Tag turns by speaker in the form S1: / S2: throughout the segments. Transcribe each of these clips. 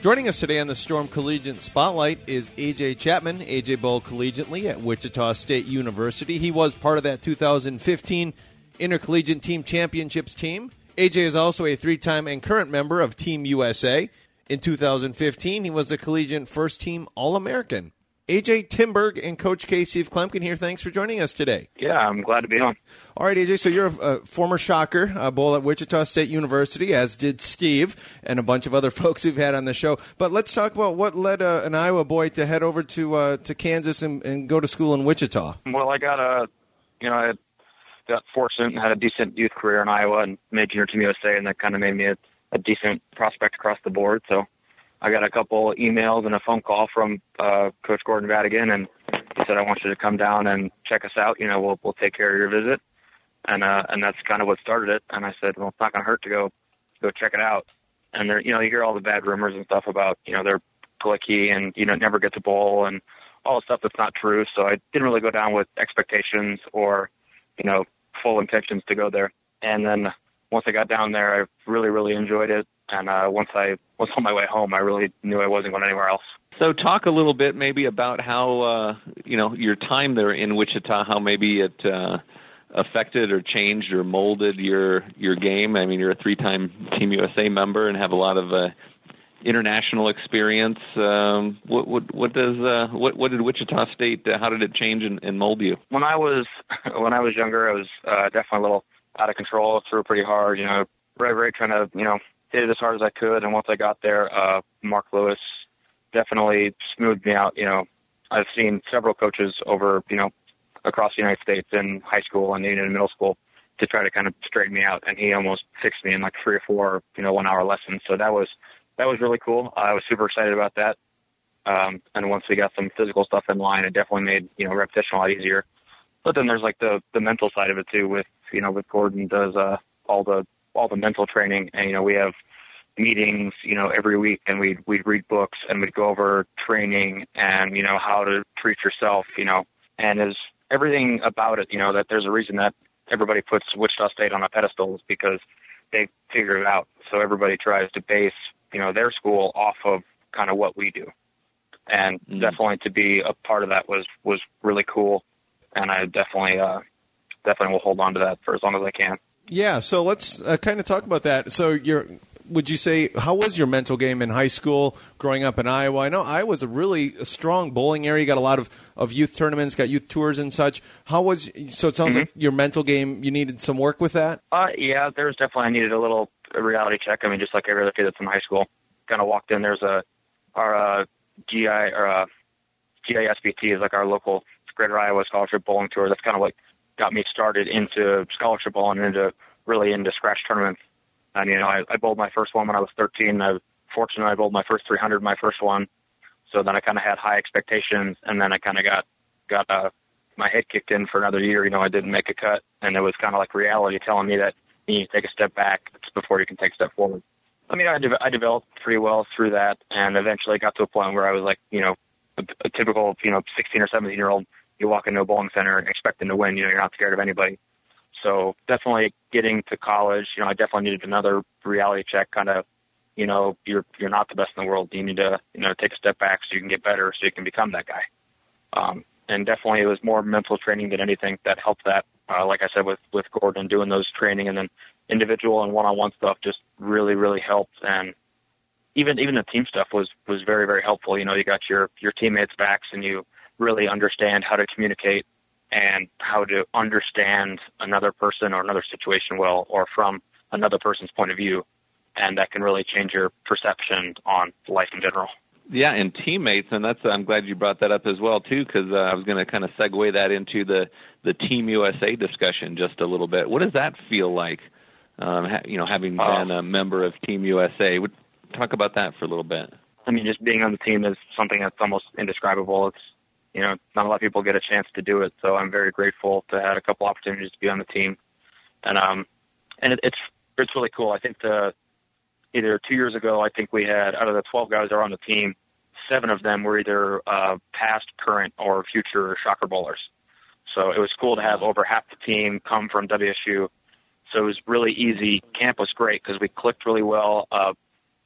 S1: Joining us today on the Storm Collegiate Spotlight is AJ Chapman. AJ bowled collegiately at Wichita State University. He was part of that 2015 Intercollegiate Team Championships team. AJ is also a three time and current member of Team USA. In 2015, he was the collegiate first team All American. AJ Tim Berg and Coach Casey Steve Kloempken here. Thanks for joining us today.
S2: Yeah, I'm glad to be on.
S1: All right, AJ. So you're a, a former Shocker, a bowl at Wichita State University, as did Steve and a bunch of other folks we've had on the show. But let's talk about what led uh, an Iowa boy to head over to uh, to Kansas and, and, go to school in Wichita.
S2: Well, I got a, you know, I got fortunate and had a decent youth career in Iowa and made junior team USA, and that kind of made me a a decent prospect across the board. So I got a couple emails and a phone call from uh, Coach Gordon Vadakin, and he said, "I want you to come down and check us out. You know, we'll we'll take care of your visit." And uh, and that's kind of what started it. And I said, "Well, it's not going to hurt to go go check it out." And there, you know, you hear all the bad rumors and stuff about you know they're clicky and you know never get to bowl and all the stuff that's not true. So I didn't really go down with expectations or you know full intentions to go there. And then once I got down there, I really, really enjoyed it. And uh, once I was on my way home, I really knew I wasn't going anywhere else.
S3: So, talk a little bit maybe about how uh, you know your time there in Wichita, how maybe it uh, affected or changed or molded your your game. I mean, you're a three-time Team USA member and have a lot of uh, international experience. Um, what, what, what does uh, what, what did Wichita State? Uh, how did it change and, and mold you?
S2: When I was when I was younger, I was uh, definitely a little out of control, threw pretty hard, you know, right, right, trying to, you know, hit it as hard as I could. And once I got there, uh, Mark Lewis definitely smoothed me out. You know, I've seen several coaches over, you know, across the United States in high school and even in middle school to try to kind of straighten me out. And he almost fixed me in like three or four, you know, one hour lessons. So that was, that was really cool. I was super excited about that. Um, and once we got some physical stuff in line, it definitely made, you know, repetition a lot easier. But then there's like the, the mental side of it too with, you know, with Gordon does uh, all the all the mental training, and you know we have meetings, you know, every week, and we'd we'd read books and we'd go over training and you know how to treat yourself, you know, and is everything about it, you know, that there's a reason that everybody puts Wichita State on a pedestal is because they figured it out. So everybody tries to base, you know, their school off of kind of what we do. And mm. definitely to be a part of that was was really cool. And I definitely uh definitely will hold on to that for as long as I can.
S1: Yeah, so let's uh, kind of talk about that. So you're would you say how was your mental game in high school growing up in Iowa? I know Iowa's a really strong bowling area. You got a lot of, of youth tournaments, got youth tours and such. How was so? It sounds mm-hmm. like your mental game. You needed some work with that.
S2: Uh, yeah, there was definitely I needed a little reality check. I mean, just like every other kid that's in high school, kind of walked in. There's a our uh, GI or uh, GISBT is like our local Greater Iowa Scholarship Bowling Tour. That's kind of like got me started into scholarship bowling and into really into scratch tournaments. And you know, I, I bowled my first one when I was 13. I was fortunate I bowled my first 300, my first one. So then I kind of had high expectations, and then I kind of got got uh, my head kicked in for another year. You know, I didn't make a cut, and it was kind of like reality telling me that you need to take a step back before you can take a step forward. I mean, I, de- I developed pretty well through that, and eventually got to a point where I was like, you know, a, a typical, you know, 16 or 17 year old you walk into a bowling center expecting to win. You know, you're not scared of anybody. So definitely getting to college, you know, I definitely needed another reality check. Kind of, you know, you're you're not the best in the world. You need to, you know, take a step back so you can get better, so you can become that guy. Um, and definitely, it was more mental training than anything that helped that. Uh, like I said, with with Gordon doing those training, and then individual and one-on-one stuff just really, really helped. And even even the team stuff was was very, very helpful. You know, you got your your teammates' backs, and you really understand how to communicate and how to understand another person or another situation well or from another person's point of view. And that can really change your perception on life in general.
S3: Yeah, and teammates, and that's I'm glad you brought that up as well too, because uh, I was going to kind of segue that into the the Team USA discussion just a little bit. What does that feel like? Um, ha- you know, having uh, been a member of Team USA, Would, talk about that for a little bit.
S2: I mean, just being on the team is something that's almost indescribable. It's you know, not a lot of people get a chance to do it. So I'm very grateful to have a couple opportunities to be on the team, and um, and it, it's it's really cool. I think the either two years ago, I think we had out of the 12 guys that are on the team, seven of them were either uh, past, current, or future shocker bowlers. So it was cool to have over half the team come from WSU. So it was really easy. Camp was great because we clicked really well. Uh,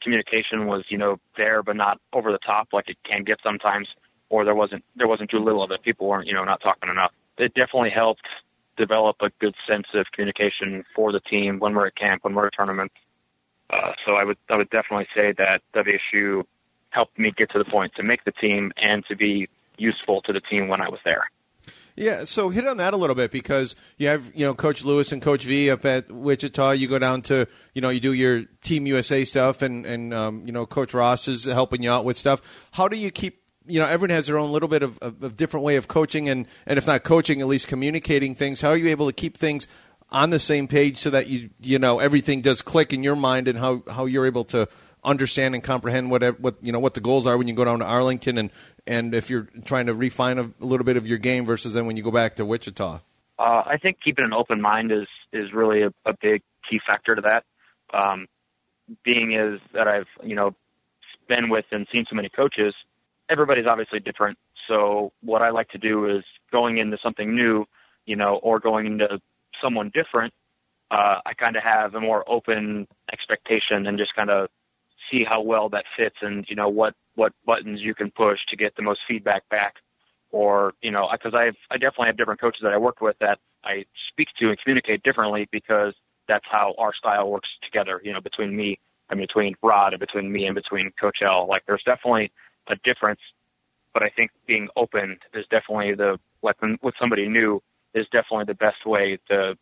S2: communication was, you know, there but not over the top like it can get sometimes, or there wasn't there wasn't too little of it. People weren't, you know, not talking enough. It definitely helped develop a good sense of communication for the team when we're at camp, when we're at tournaments. Uh, so I would I would definitely say that WSU helped me get to the point to make the team and to be useful to the team when I was there.
S1: Yeah, so hit on that a little bit because you have you know Coach Lewis and Coach V up at Wichita. You go down to you know you do your Team USA stuff, and and um, you know Coach Ross is helping you out with stuff. How do you keep you know everyone has their own little bit of, of, of different way of coaching, and and if not coaching, at least communicating things. How are you able to keep things on the same page so that you you know everything does click in your mind, and how how you're able to understand and comprehend what what you know what the goals are when you go down to Arlington and and if you're trying to refine a, a little bit of your game versus then when you go back to Wichita?
S2: Uh, I think keeping an open mind is is really a, a big key factor to that. Um, being is that I've you know been with and seen so many coaches, everybody's obviously different. So what I like to do is going into something new, you know, or going into someone different. Uh, I kind of have a more open expectation and just kind of see how well that fits and you know what what buttons you can push to get the most feedback back or you know because i i definitely have different coaches that i work with that i speak to and communicate differently because that's how our style works together you know between me and between rod and between me and between coach l like there's definitely a difference but i think being open is definitely the like with somebody new is definitely the best way to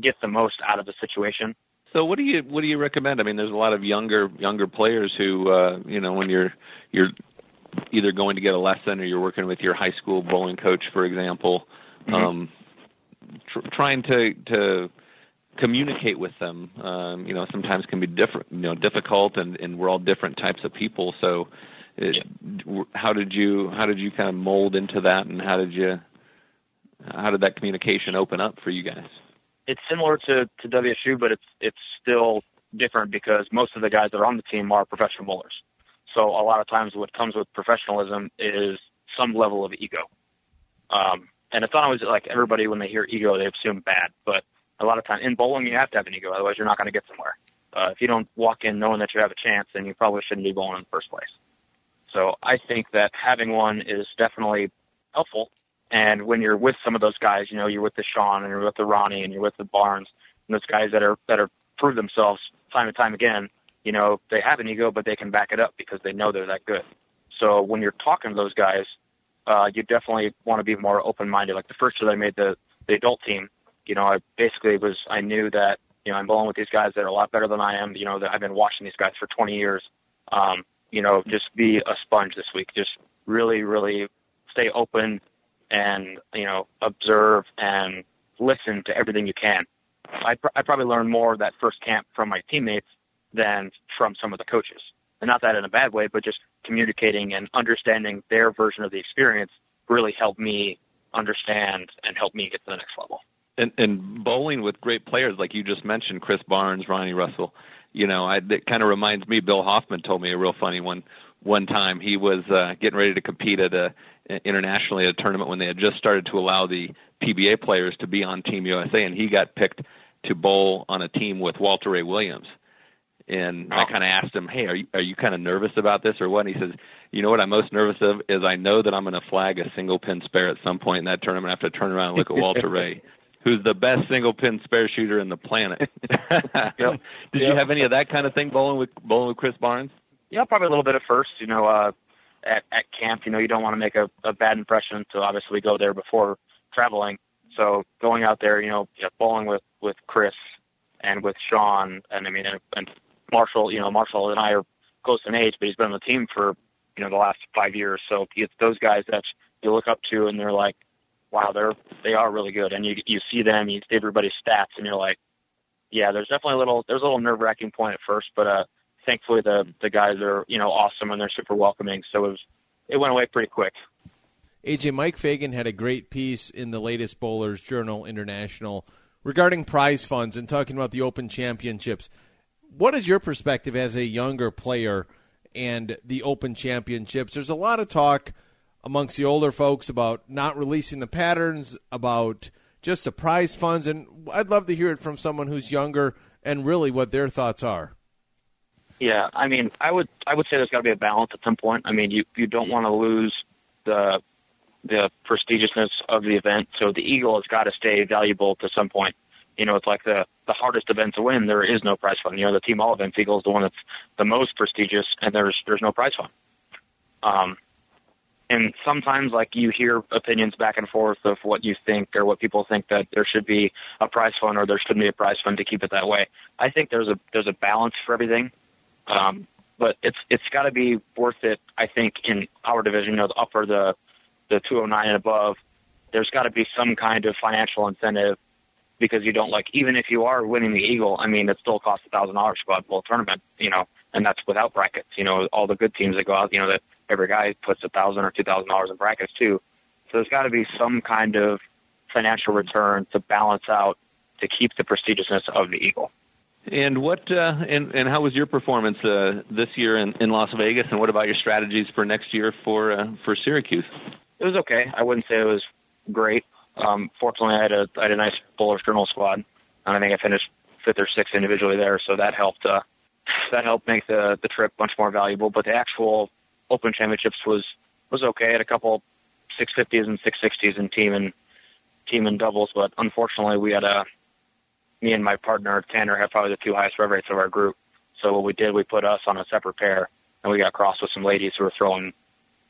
S2: get the most out of the situation
S3: so what do you what do you recommend? I mean, there's a lot of younger younger players who uh, you know when you're you're either going to get a lesson or you're working with your high school bowling coach, for example, mm-hmm. um, tr- trying to to communicate with them. Um, you know, sometimes can be different, you know, difficult, and, and we're all different types of people. So, it, yeah. how did you how did you kind of mold into that, and how did you how did that communication open up for you guys?
S2: it's similar to, to WSU, but it's it's still different because most of the guys that are on the team are professional bowlers. So a lot of times, what comes with professionalism is some level of ego. Um, and it's not always like everybody when they hear ego they assume bad, but a lot of times in bowling you have to have an ego, otherwise you're not going to get somewhere. Uh, if you don't walk in knowing that you have a chance, then you probably shouldn't be bowling in the first place. So I think that having one is definitely helpful and when you're with some of those guys, you know, you're with the Sean and you're with the Ronnie and you're with the Barnes and those guys that are that are proved themselves time and time again. You know, they have an ego, but they can back it up because they know they're that good. So when you're talking to those guys, uh, you definitely want to be more open-minded. Like the first year that I made the the adult team, you know, I basically was I knew that you know I'm bowling with these guys that are a lot better than I am. You know, that I've been watching these guys for 20 years. Um, you know, just be a sponge this week. Just really, really stay open and you know observe and listen to everything you can. I, pr- I probably learned more that first camp from my teammates than from some of the coaches. And not that in a bad way, but just communicating and understanding their version of the experience really helped me understand and help me get to the next level.
S3: And, and bowling with great players like you just mentioned, Chris Barnes, Ronnie Russo. You know, I, it kind of reminds me. Bill Hoffman told me a real funny one. One time he was uh, getting ready to compete at a internationally at a tournament when they had just started to allow the PBA players to be on Team USA, and he got picked to bowl on a team with Walter Ray Williams. And I kind of asked him, "Hey, are you are you kind of nervous about this or what?" And he says, "You know what I'm most nervous of is I know that I'm going to flag a single pin spare at some point in that tournament. I have to turn around and look at Walter Ray." Who's the best single pin spare shooter in the planet? yep. Did yep. you have any of that kind of thing bowling with bowling with Chris Barnes?
S2: Yeah, probably a little bit at first. You know, uh, at, at camp. You know, you don't want to make a, a bad impression, so obviously go there before traveling. So going out there, you know, bowling with with Chris and with Sean, and I mean, and, and Marshall. You know, Marshall and I are close in age, but he's been on the team for you know the last five years. So it's those guys that you look up to, and they're like, wow, they're they are really good. And you you see them, you see everybody's stats, and you're like, yeah, there's definitely a little there's a little nerve wracking point at first, but uh, thankfully the the guys are you know awesome and they're super welcoming. So it was it went away pretty quick.
S1: AJ Mike Fagan had a great piece in the latest Bowlers Journal International regarding prize funds and talking about the Open Championships. What is your perspective as a younger player and the Open Championships? There's a lot of talk amongst the older folks about not releasing the patterns, about just the prize funds, and I'd love to hear it from someone who's younger and really what their thoughts are.
S2: Yeah, I mean, I would I would say there's got to be a balance at some point. I mean, you you don't want to lose the the prestigiousness of the event, so the eagle has got to stay valuable to some point. You know, it's like the the hardest event to win. There is no prize fund. You know, the team all events eagle is the one that's the most prestigious, and there's there's no prize fund. Um, and sometimes like you hear opinions back and forth of what you think or what people think that there should be a prize fund or there shouldn't be a prize fund to keep it that way. I think there's a there's a balance for everything. Um, but it's it's got to be worth it. I think in our division, you know, the upper the the 209 and above, there's got to be some kind of financial incentive because you don't like even if you are winning the Eagle. I mean, it still costs a thousand dollars to go out to bowl tournament, you know, and that's without brackets. You know, all the good teams that go out, you know, that every guy puts a thousand or two thousand dollars in brackets too. So there's got to be some kind of financial return to balance out to keep the prestigiousness of the Eagle.
S3: And what uh, and and how was your performance uh, this year in, in Las Vegas? And what about your strategies for next year for uh, for Syracuse?
S2: It was okay. I wouldn't say it was great. Um, fortunately, I had a I had a nice Bowlers Journal squad, and I think I finished fifth or sixth individually there, so that helped. Uh, that helped make the the trip much more valuable. But the actual Open Championships was was okay. I had a couple 650s and 660s in team and team and doubles, but unfortunately, we had a me and my partner Tanner had probably the two highest rev rates of our group. So what we did, we put us on a separate pair, and we got crossed with some ladies who were throwing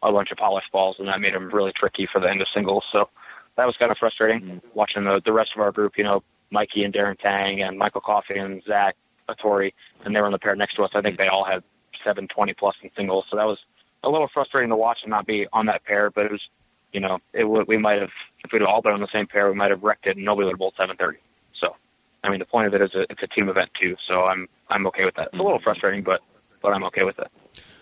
S2: a bunch of polished balls, and that made them really tricky for the end of singles. So that was kind of frustrating mm-hmm. watching the the rest of our group. You know, Mikey and Darren Tang and Michael Coffey and Zach Atori, and they were on the pair next to us. I think they all had 720 plus in singles. So that was a little frustrating to watch and not be on that pair, but it was, you know, it would, we might have, if we'd all been on the same pair, we might have wrecked it and nobody would have bowled 730. So, I mean, the point of it is a, it's a team event too, so I'm, I'm okay with that. It's a little frustrating, but, but I'm okay with it.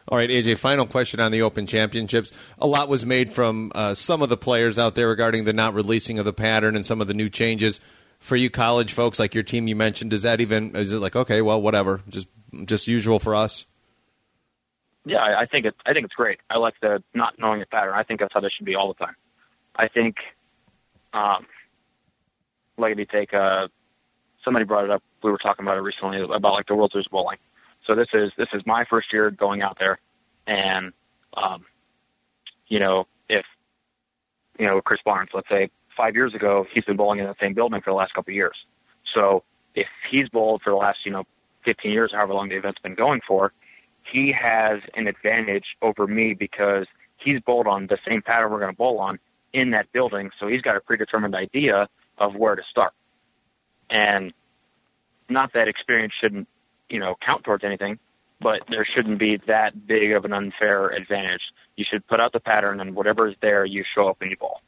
S1: All right, AJ, final question on the Open Championships. A lot was made from uh, some of the players out there regarding the not releasing of the pattern and some of the new changes. For you college folks like your team you mentioned, does that even, is it like, okay, well, whatever, just, just usual for us?
S2: Yeah, I, think it. I think it's great. I like the not knowing the pattern. I think that's how this should be all the time. I think, um, like if you take uh, somebody brought it up. We were talking about it recently about like the World Series bowling. So this is this is my first year going out there, and um, you know if you know Chris Barnes, let's say five years ago, he's been bowling in the same building for the last couple of years. So if he's bowled for the last you know 15 years, however long the event's been going for, he has an advantage over me because he's bowled on the same pattern we're going to bowl on in that building. So he's got a predetermined idea of where to start. And not that experience shouldn't, you know, count towards anything, but there shouldn't be that big of an unfair advantage. You should put out the pattern and whatever is there, you show up and you bowl.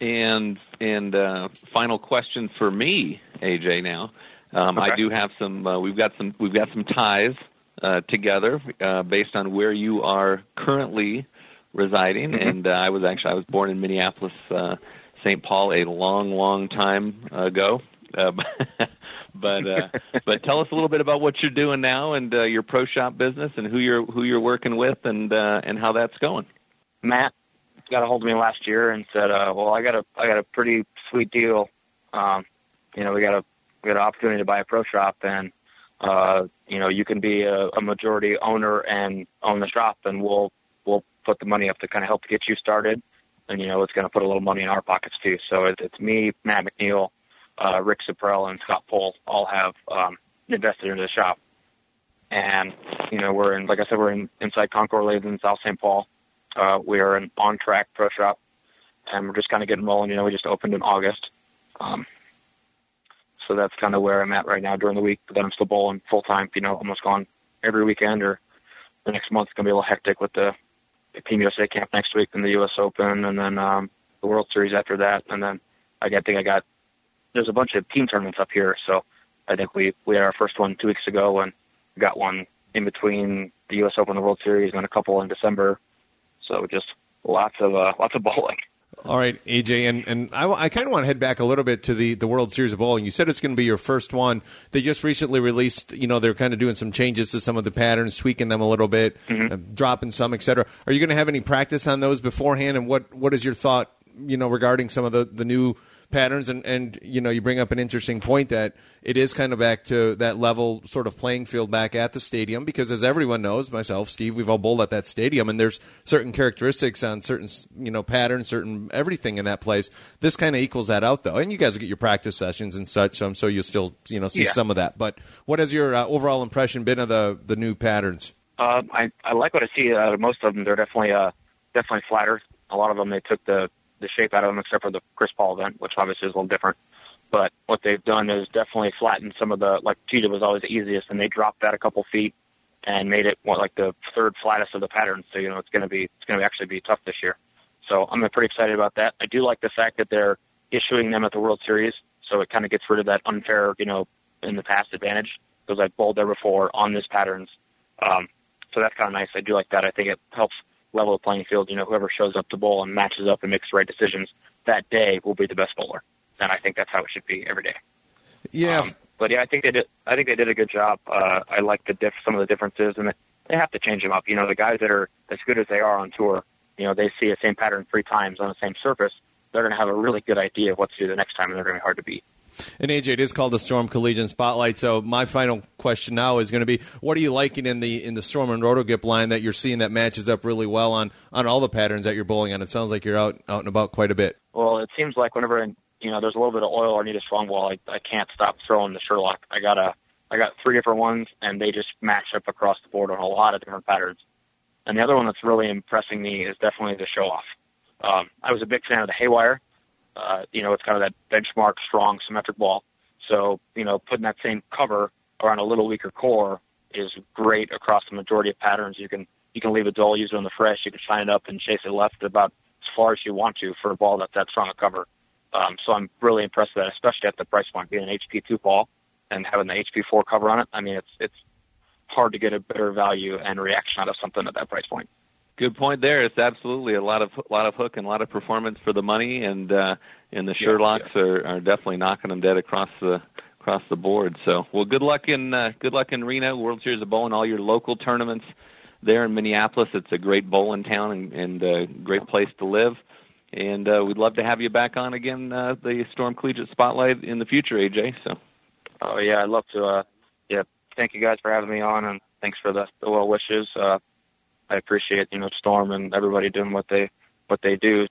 S3: And and uh, final question for me, AJ. Now, um, okay. I do have some. Uh, we've got some. We've got some ties uh, together uh, based on where you are currently residing. Mm-hmm. And uh, I was actually I was born in Minneapolis, uh, St. Paul, a long, long time ago. Uh, but uh, but tell us a little bit about what you're doing now and uh, your pro shop business and who you're who you're working with and uh, and how that's going.
S2: Matt got a hold of me last year and said, uh, "Well, I got a I got a pretty sweet deal. Um, you know, we got a we got an opportunity to buy a pro shop and uh, you know, you can be a, a majority owner and own the shop, and we'll we'll put the money up to kind of help get you started. And you know, it's going to put a little money in our pockets too. So it, it's me, Matt McNiel, uh, Rick Saprell, and Scott Pohl all have um, invested into the shop. And you know, we're in, like I said, we're in inside Concord Lanes in South St. Paul. Uh, we are an on-track pro shop, and we're just kind of getting rolling. You know, we just opened in August. Um, so that's kind of where I'm at right now during the week. But then I'm still bowling full time. You know, almost gone every weekend. Or the next month's gonna be a little hectic with the, the Team USA camp next week and the U.S. Open, and then um, the World Series after that. And then I think I got there's a bunch of team tournaments up here. So I think we we had our first one two weeks ago and got one in between the U.S. Open and the World Series, and a couple in December. So just lots of uh, lots of bowling.
S1: All right, AJ, and, and I, I kind of want to head back a little bit to the, the World Series of Bowling. You said it's going to be your first one. They just recently released, you know, they're kind of doing some changes to some of the patterns, tweaking them a little bit,
S2: mm-hmm.
S1: uh, dropping some, et cetera. Are you going to have any practice on those beforehand? And what, what is your thought, you know, regarding some of the, the new patterns and, and you know you bring up an interesting point that it is kind of back to that level sort of playing field back at the stadium because as everyone knows myself steve we've all bowled at that stadium and there's certain characteristics on certain you know patterns certain everything in that place this kind of equals that out though and you guys get your practice sessions and such so i'm so you'll still you know see
S2: yeah.
S1: some of that but what has your uh, overall impression been of the the new patterns
S2: uh, I, I like what I see of most of them. They're definitely uh, definitely flatter. A lot of them they took the the shape out of them, except for the Chris Paul event, which obviously is a little different. But what they've done is definitely flattened some of the like Cheetah was always the easiest, and they dropped that a couple feet and made it more like the third flattest of the pattern. So you know it's going to be it's going to actually be tough this year. So I'm pretty excited about that. I do like the fact that they're issuing them at the World Series, so it kind of gets rid of that unfair, you know, in the past advantage because I've bowled there before on this patterns. Um, so that's kind of nice. I do like that. I think it helps level the playing field. You know, whoever shows up to bowl and matches up and makes the right decisions that day will be the best bowler. And I think that's how it should be every day.
S1: yeah
S2: Um, but yeah, I think they did. I think they did a good job. Uh, I like the diff, some of the differences, and they have to change them up. You know, the guys that are as good as they are on tour, you know, they see the same pattern three times on the same surface. They're going to have a really good idea of what to do the next time, and they're going to be hard to beat.
S1: And AJ, it is called the Storm Collegiate Spotlight. So my final question now is going to be: What are you liking in the in the Storm and Roto Grip line that you're seeing that matches up really well on on all the patterns that you're bowling on? It sounds like you're out out and about quite a bit.
S2: Well, it seems like whenever you know there's a little bit of oil or need a strong ball, I, I can't stop throwing the Sherlock. I got a I got three different ones, and they just match up across the board on a lot of different patterns. And the other one that's really impressing me is definitely the show off. Um, I was a big fan of the Haywire. Uh, you know, it's kind of that benchmark strong symmetric ball. So, you know, putting that same cover around a little weaker core is great across the majority of patterns. You can you can leave it dull, use it on the fresh. You can shine it up and chase it left about as far as you want to for a ball that's that strong a cover. Um, so I'm really impressed with that, especially at the price point, being an HP2 ball and having the HP4 cover on it. I mean, it's it's hard to get a better value and reaction out of something at that price point.
S3: Good point there. It's absolutely a lot of a lot of hook and a lot of performance for the money, and uh, and the
S2: Yeah,
S3: Sherlocks are, are definitely knocking them dead across the across the board. So, well, good luck in uh, good luck in Reno World Series of Bowling, all your local tournaments there in Minneapolis. It's a great bowling town and, and a great place to live. And uh, we'd love to have you back on again, uh, the Storm Collegiate Spotlight in the future, AJ. So,
S2: Oh yeah, I'd love to. Uh, yeah, thank you guys for having me on, and thanks for the, the well wishes. Uh, I appreciate you know Storm and everybody doing what they what they do